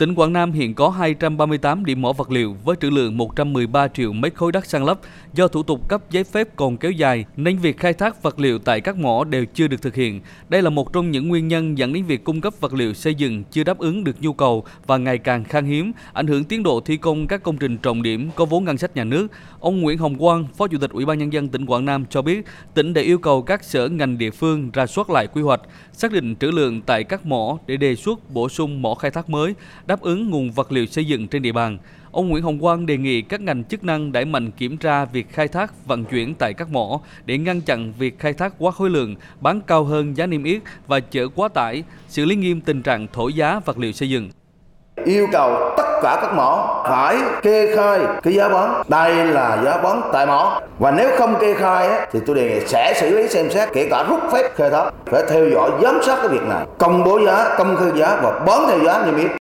Tỉnh Quảng Nam hiện có 238 điểm mỏ vật liệu với trữ lượng 113 triệu mét khối đất san lấp. Do thủ tục cấp giấy phép còn kéo dài nên việc khai thác vật liệu tại các mỏ đều chưa được thực hiện. Đây là một trong những nguyên nhân dẫn đến việc cung cấp vật liệu xây dựng chưa đáp ứng được nhu cầu và ngày càng khan hiếm, ảnh hưởng tiến độ thi công các công trình trọng điểm có vốn ngân sách nhà nước. Ông Nguyễn Hồng Quang, Phó Chủ tịch Ủy ban nhân dân tỉnh Quảng Nam cho biết, tỉnh đã yêu cầu các sở ngành địa phương ra soát lại quy hoạch, xác định trữ lượng tại các mỏ để đề xuất bổ sung mỏ khai thác mới đáp ứng nguồn vật liệu xây dựng trên địa bàn. Ông Nguyễn Hồng Quang đề nghị các ngành chức năng đẩy mạnh kiểm tra việc khai thác vận chuyển tại các mỏ để ngăn chặn việc khai thác quá khối lượng, bán cao hơn giá niêm yết và chở quá tải, xử lý nghiêm tình trạng thổi giá vật liệu xây dựng. Yêu cầu tất cả các mỏ phải kê khai cái giá bán. Đây là giá bán tại mỏ. Và nếu không kê khai á, thì tôi đề nghị sẽ xử lý xem xét kể cả rút phép khai thác phải theo dõi giám sát cái việc này công bố giá công khai giá và bán theo giá niêm yết.